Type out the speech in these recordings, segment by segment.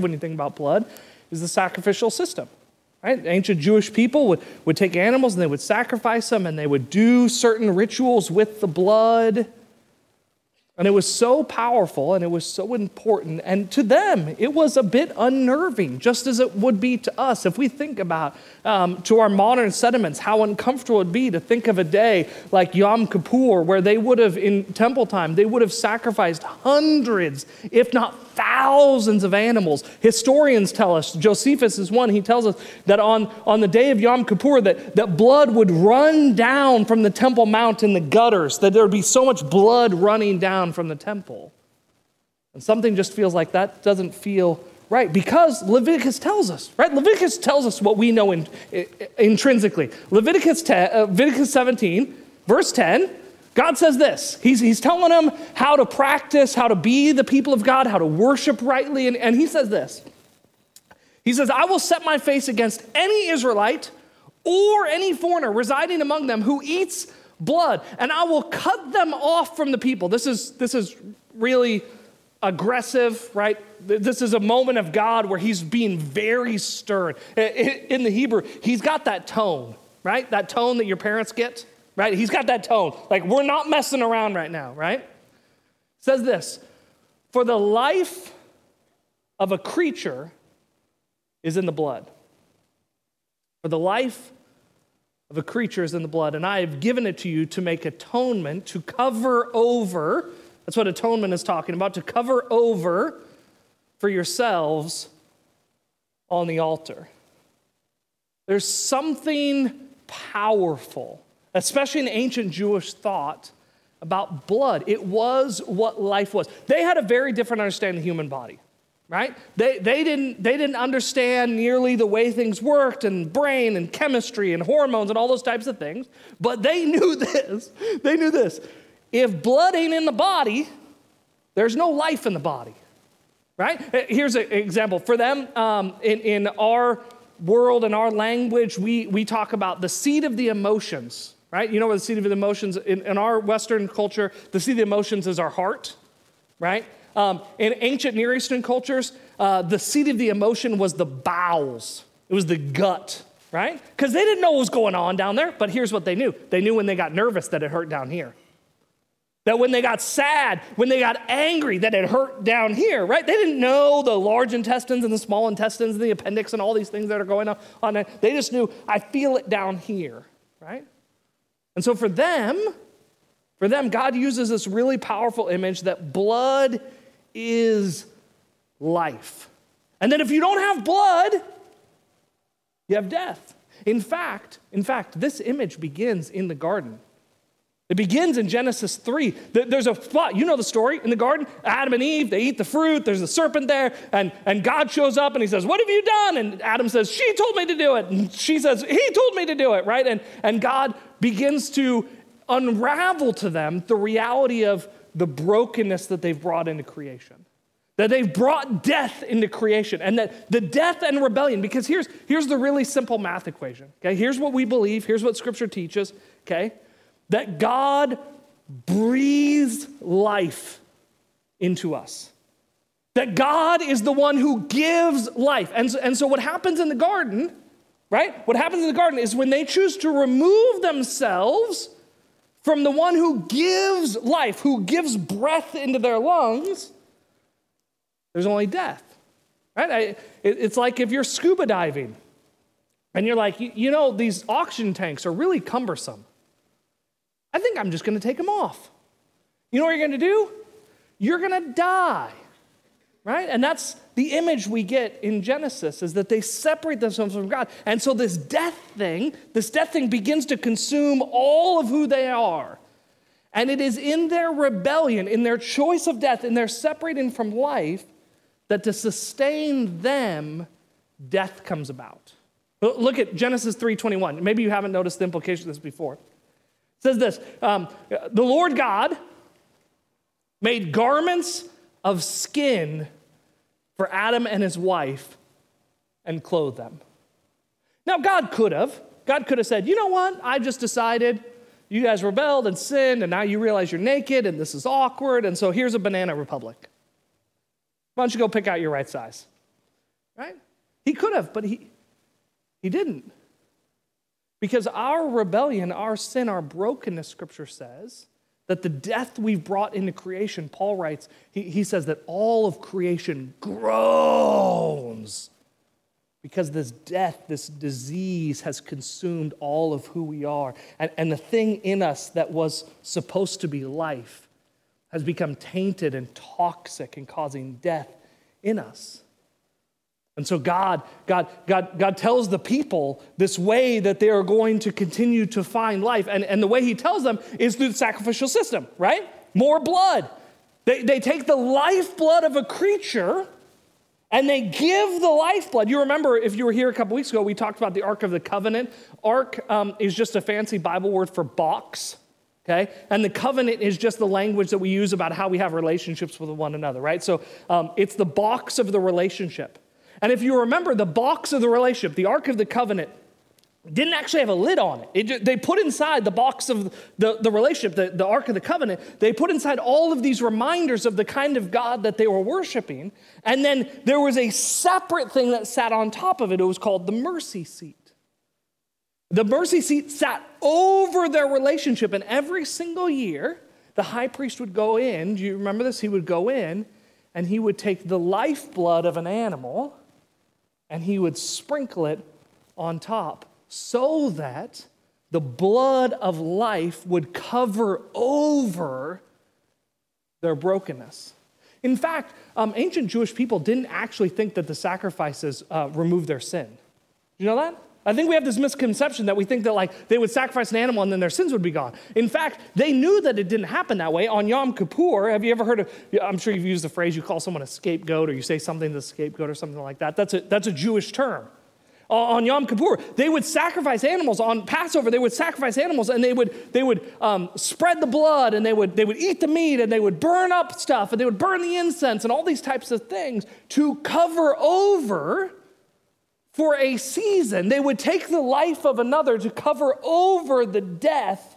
when you think about blood is the sacrificial system. Right? Ancient Jewish people would, would take animals and they would sacrifice them and they would do certain rituals with the blood. And it was so powerful and it was so important. And to them, it was a bit unnerving, just as it would be to us. If we think about um, to our modern sentiments how uncomfortable it would be to think of a day like Yom Kippur, where they would have, in temple time, they would have sacrificed hundreds, if not thousands of animals. Historians tell us, Josephus is one, he tells us that on, on the day of Yom Kippur, that, that blood would run down from the Temple Mount in the gutters, that there would be so much blood running down from the temple. And something just feels like that doesn't feel right because Leviticus tells us, right? Leviticus tells us what we know in, in, intrinsically. Leviticus, 10, uh, Leviticus 17, verse 10 God says this. He's, he's telling them how to practice, how to be the people of God, how to worship rightly. And, and he says this He says, I will set my face against any Israelite or any foreigner residing among them who eats blood, and I will cut them off from the people. This is, this is really aggressive, right? This is a moment of God where he's being very stern. In the Hebrew, he's got that tone, right? That tone that your parents get right? He's got that tone. Like, we're not messing around right now, right? says this For the life of a creature is in the blood. For the life of a creature is in the blood, and I have given it to you to make atonement, to cover over. That's what atonement is talking about, to cover over for yourselves on the altar. There's something powerful especially in ancient Jewish thought, about blood. It was what life was. They had a very different understanding of the human body, right? They, they, didn't, they didn't understand nearly the way things worked and brain and chemistry and hormones and all those types of things, but they knew this. They knew this. If blood ain't in the body, there's no life in the body, right? Here's an example. For them, um, in, in our world and our language, we, we talk about the seat of the emotions right? You know what the seat of the emotions, in, in our Western culture, the seat of the emotions is our heart, right? Um, in ancient Near Eastern cultures, uh, the seat of the emotion was the bowels, it was the gut, right? Because they didn't know what was going on down there, but here's what they knew they knew when they got nervous that it hurt down here. That when they got sad, when they got angry, that it hurt down here, right? They didn't know the large intestines and the small intestines and the appendix and all these things that are going on. They just knew, I feel it down here, right? And so for them, for them, God uses this really powerful image that blood is life. And then if you don't have blood, you have death. In fact, in fact, this image begins in the garden. It begins in Genesis 3. There's a you know the story in the garden. Adam and Eve, they eat the fruit, there's a serpent there, and, and God shows up and he says, What have you done? And Adam says, She told me to do it. And she says, He told me to do it, right? And, and God begins to unravel to them the reality of the brokenness that they've brought into creation. That they've brought death into creation, and that the death and rebellion, because here's, here's the really simple math equation. Okay, here's what we believe, here's what scripture teaches, okay? that God breathes life into us. That God is the one who gives life. And, and so, what happens in the garden, right? What happens in the garden is when they choose to remove themselves from the one who gives life, who gives breath into their lungs, there's only death, right? I, it, it's like if you're scuba diving and you're like, you, you know, these oxygen tanks are really cumbersome. I think I'm just going to take them off. You know what you're going to do? You're going to die. Right? And that's the image we get in Genesis is that they separate themselves from God. And so this death thing, this death thing begins to consume all of who they are. And it is in their rebellion, in their choice of death, in their separating from life, that to sustain them, death comes about. Look at Genesis 3:21. Maybe you haven't noticed the implication of this before says this um, The Lord God made garments of skin for Adam and his wife and clothed them. Now, God could have. God could have said, you know what? I just decided you guys rebelled and sinned, and now you realize you're naked and this is awkward, and so here's a banana republic. Why don't you go pick out your right size? right? He could have, but he, he didn't. Because our rebellion, our sin, our brokenness, Scripture says, that the death we've brought into creation, Paul writes, he, he says that all of creation groans because this death, this disease has consumed all of who we are. And, and the thing in us that was supposed to be life has become tainted and toxic and causing death in us. And so God, God, God, God tells the people this way that they are going to continue to find life. And, and the way he tells them is through the sacrificial system, right? More blood. They, they take the lifeblood of a creature and they give the lifeblood. You remember, if you were here a couple weeks ago, we talked about the Ark of the Covenant. Ark um, is just a fancy Bible word for box, okay? And the covenant is just the language that we use about how we have relationships with one another, right? So um, it's the box of the relationship. And if you remember, the box of the relationship, the Ark of the Covenant, didn't actually have a lid on it. it. they put inside the box of the, the relationship, the, the Ark of the Covenant, they put inside all of these reminders of the kind of God that they were worshiping. And then there was a separate thing that sat on top of it. It was called the mercy seat. The mercy seat sat over their relationship, and every single year, the high priest would go in. Do you remember this? He would go in and he would take the lifeblood of an animal and he would sprinkle it on top so that the blood of life would cover over their brokenness. In fact, um, ancient Jewish people didn't actually think that the sacrifices uh, removed their sin. You know that? I think we have this misconception that we think that like they would sacrifice an animal and then their sins would be gone. In fact, they knew that it didn't happen that way. On Yom Kippur, have you ever heard of, I'm sure you've used the phrase, you call someone a scapegoat or you say something to the scapegoat or something like that. That's a, that's a Jewish term on Yom Kippur. They would sacrifice animals. On Passover, they would sacrifice animals and they would, they would um, spread the blood and they would, they would eat the meat and they would burn up stuff and they would burn the incense and all these types of things to cover over for a season. They would take the life of another to cover over the death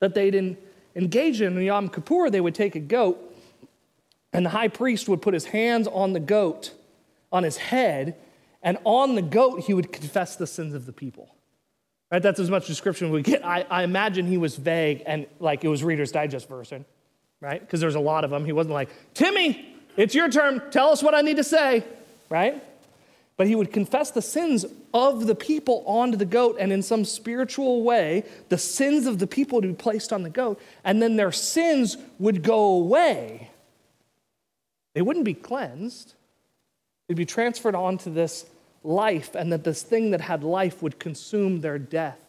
that they didn't engage in. In Yom Kippur, they would take a goat and the high priest would put his hands on the goat, on his head, and on the goat, he would confess the sins of the people. Right? That's as much description we get. I, I imagine he was vague and like it was Reader's Digest version, right? Because there's a lot of them. He wasn't like, Timmy, it's your turn. Tell us what I need to say, right? But he would confess the sins of the people onto the goat, and in some spiritual way, the sins of the people would be placed on the goat, and then their sins would go away. They wouldn't be cleansed, they'd be transferred onto this life, and that this thing that had life would consume their death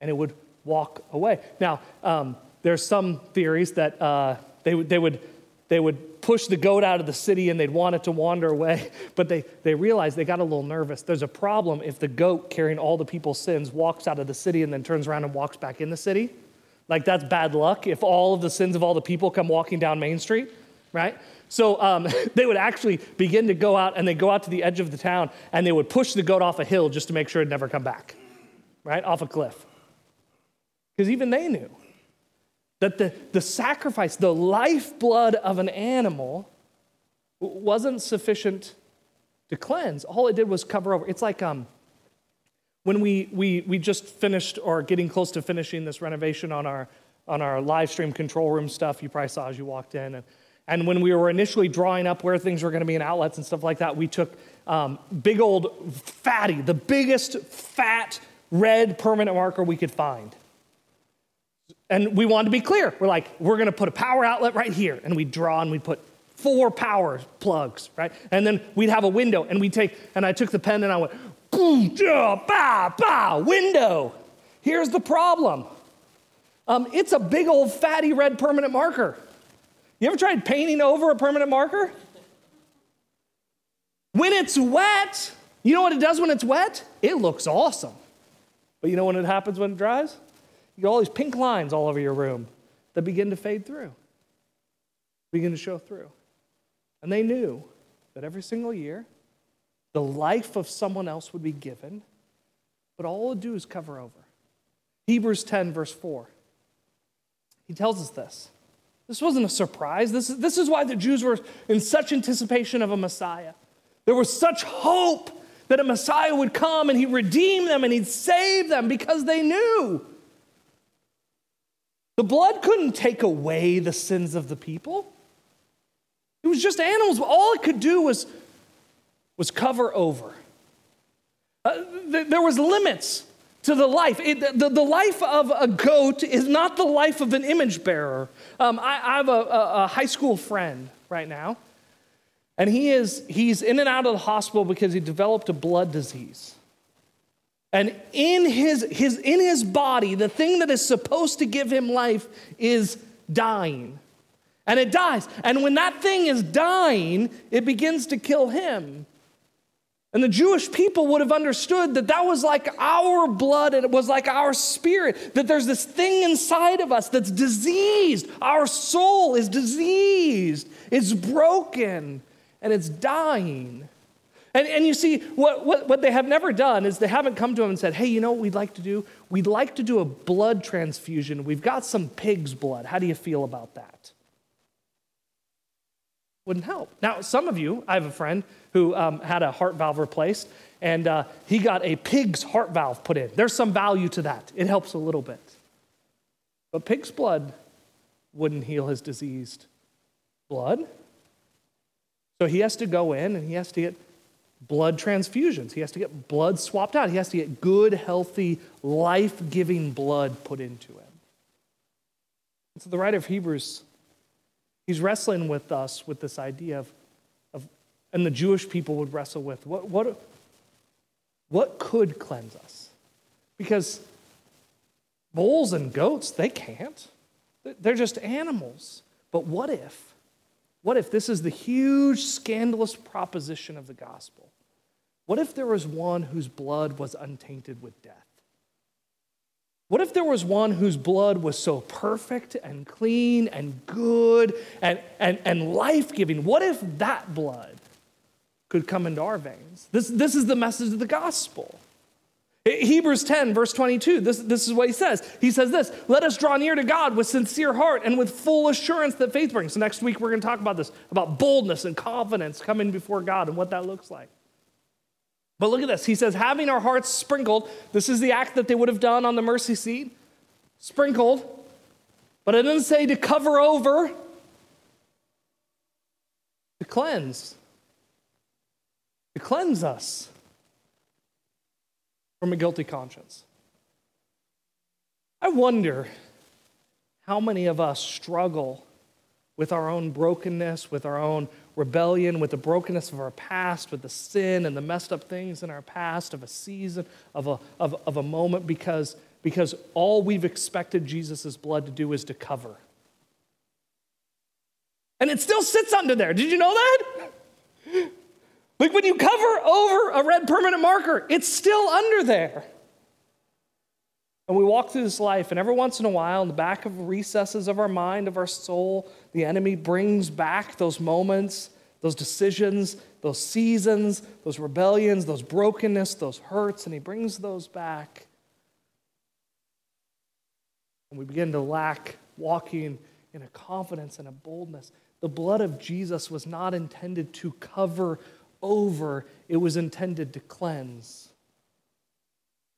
and it would walk away. Now, um, there's some theories that uh, they, they, would, they would push the goat out of the city and they'd want it to wander away, but they, they realized they got a little nervous. There's a problem if the goat carrying all the people's sins walks out of the city and then turns around and walks back in the city. Like, that's bad luck if all of the sins of all the people come walking down Main Street, right? So um, they would actually begin to go out and they go out to the edge of the town and they would push the goat off a hill just to make sure it'd never come back, right? Off a cliff. Because even they knew that the, the sacrifice, the lifeblood of an animal, wasn't sufficient to cleanse. All it did was cover over. It's like um, when we, we, we just finished or getting close to finishing this renovation on our, on our live stream control room stuff you probably saw as you walked in. And and when we were initially drawing up where things were going to be in outlets and stuff like that, we took um, big old fatty, the biggest fat red permanent marker we could find. And we wanted to be clear. We're like, we're going to put a power outlet right here. And we draw and we put four power plugs, right? And then we'd have a window and we'd take, and I took the pen and I went, boom, bah, bah, bah, window. Here's the problem um, it's a big old fatty red permanent marker. You ever tried painting over a permanent marker? When it's wet, you know what it does when it's wet? It looks awesome. But you know when it happens when it dries? You get all these pink lines all over your room that begin to fade through, begin to show through. And they knew that every single year, the life of someone else would be given, but all it do is cover over. Hebrews 10, verse 4. He tells us this. This wasn't a surprise. This is, this is why the Jews were in such anticipation of a Messiah. There was such hope that a Messiah would come and he'd redeem them and he'd save them because they knew. The blood couldn't take away the sins of the people. It was just animals. All it could do was, was cover over. Uh, th- there was limits to the life. It, the, the life of a goat is not the life of an image bearer. Um, I, I, have a, a, a high school friend right now, and he is, he's in and out of the hospital because he developed a blood disease. And in his, his, in his body, the thing that is supposed to give him life is dying. And it dies. And when that thing is dying, it begins to kill him. And the Jewish people would have understood that that was like our blood and it was like our spirit, that there's this thing inside of us that's diseased. Our soul is diseased, it's broken, and it's dying. And, and you see, what, what, what they have never done is they haven't come to him and said, hey, you know what we'd like to do? We'd like to do a blood transfusion. We've got some pig's blood. How do you feel about that? Wouldn't help. Now, some of you, I have a friend who um, had a heart valve replaced, and uh, he got a pig's heart valve put in. There's some value to that, it helps a little bit. But pig's blood wouldn't heal his diseased blood. So he has to go in and he has to get blood transfusions. He has to get blood swapped out. He has to get good, healthy, life giving blood put into him. And so the writer of Hebrews, he's wrestling with us with this idea of, of and the Jewish people would wrestle with what, what, what could cleanse us? Because bulls and goats, they can't. They're just animals. But what if? What if this is the huge, scandalous proposition of the gospel? What if there was one whose blood was untainted with death? What if there was one whose blood was so perfect and clean and good and, and, and life giving? What if that blood could come into our veins? This, this is the message of the gospel. Hebrews 10, verse 22, this, this is what he says. He says this Let us draw near to God with sincere heart and with full assurance that faith brings. So next week, we're going to talk about this, about boldness and confidence coming before God and what that looks like. But look at this. He says, having our hearts sprinkled, this is the act that they would have done on the mercy seat, sprinkled, but it doesn't say to cover over, to cleanse, to cleanse us from a guilty conscience. I wonder how many of us struggle with our own brokenness, with our own rebellion, with the brokenness of our past, with the sin and the messed up things in our past, of a season, of a, of, of a moment, because, because all we've expected Jesus' blood to do is to cover. And it still sits under there. Did you know that? Like when you cover over a red permanent marker, it's still under there. And we walk through this life, and every once in a while, in the back of recesses of our mind, of our soul, the enemy brings back those moments, those decisions, those seasons, those rebellions, those brokenness, those hurts, and he brings those back. And we begin to lack walking in a confidence and a boldness. The blood of Jesus was not intended to cover over, it was intended to cleanse.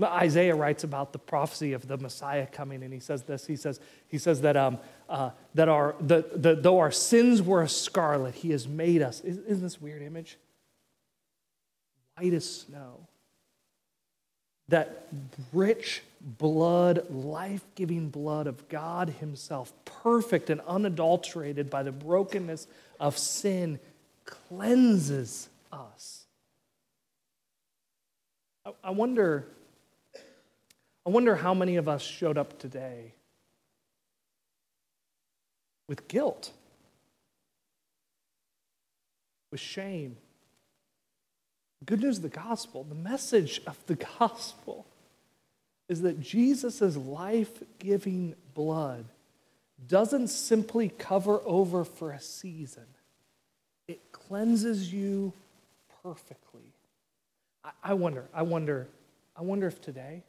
Isaiah writes about the prophecy of the Messiah coming, and he says this. He says, he says that, um, uh, that our, the, the, though our sins were scarlet, he has made us. Isn't this weird image? White as snow. That rich blood, life giving blood of God Himself, perfect and unadulterated by the brokenness of sin, cleanses us. I, I wonder, I wonder how many of us showed up today with guilt, with shame. good news of the gospel, the message of the gospel is that Jesus' life giving blood doesn't simply cover over for a season, it cleanses you perfectly. I, wonder, I wonder, I wonder if today,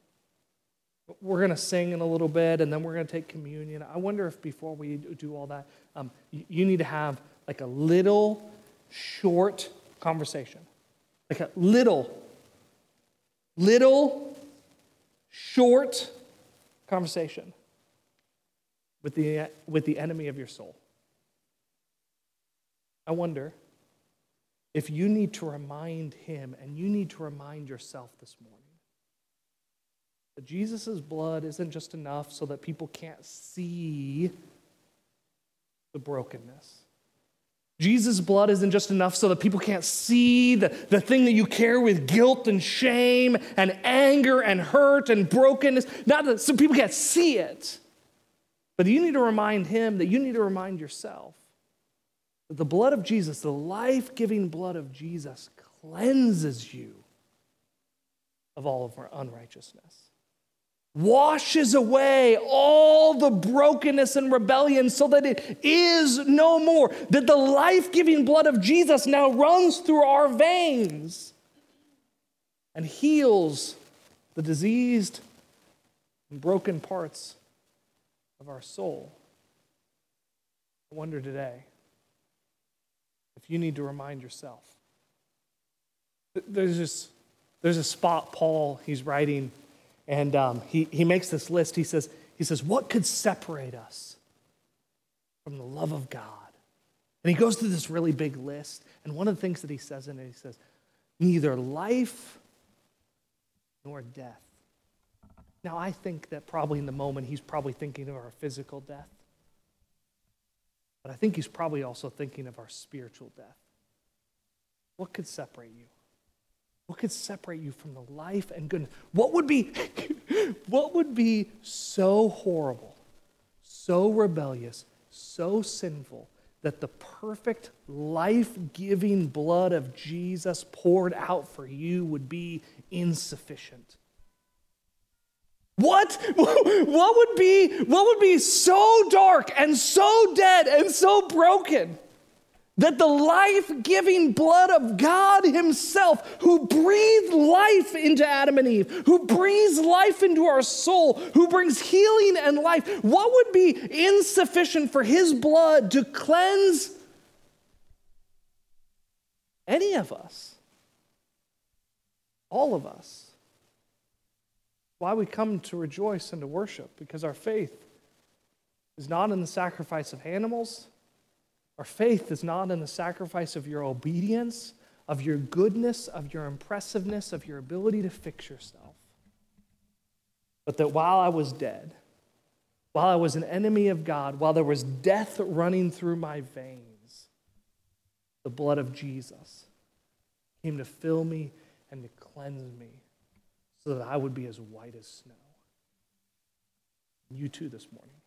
we're going to sing in a little bit and then we're going to take communion. I wonder if before we do all that, um, you need to have like a little short conversation. Like a little, little, short conversation with the, with the enemy of your soul. I wonder if you need to remind him and you need to remind yourself this morning that Jesus' blood isn't just enough so that people can't see the brokenness. Jesus' blood isn't just enough so that people can't see the, the thing that you carry with guilt and shame and anger and hurt and brokenness. Not that so people can't see it. But you need to remind him that you need to remind yourself the blood of Jesus, the life giving blood of Jesus, cleanses you of all of our unrighteousness washes away all the brokenness and rebellion so that it is no more. That the life giving blood of Jesus now runs through our veins and heals the diseased and broken parts of our soul. I wonder today if you need to remind yourself. There's this, there's a spot Paul, he's writing and um, he, he makes this list. He says, he says, What could separate us from the love of God? And he goes through this really big list. And one of the things that he says in it, he says, Neither life nor death. Now, I think that probably in the moment he's probably thinking of our physical death. But I think he's probably also thinking of our spiritual death. What could separate you? What could separate you from the life and goodness? What would be, what would be so horrible, so rebellious, so sinful that the perfect life giving blood of Jesus poured out for you would be insufficient? What, what, would be, what would be so dark and so dead and so broken that the life giving blood of God Himself, who breathed life into Adam and Eve, who breathes life into our soul, who brings healing and life, what would be insufficient for His blood to cleanse any of us? All of us. Why we come to rejoice and to worship, because our faith is not in the sacrifice of animals our faith is not in the sacrifice of your obedience, of your goodness, of your impressiveness, of your ability to fix yourself. But that while I was dead, while I was an enemy of God, while there was death running through my veins, the blood of Jesus came to fill me and to cleanse me so that I would be as white as snow. You too this morning.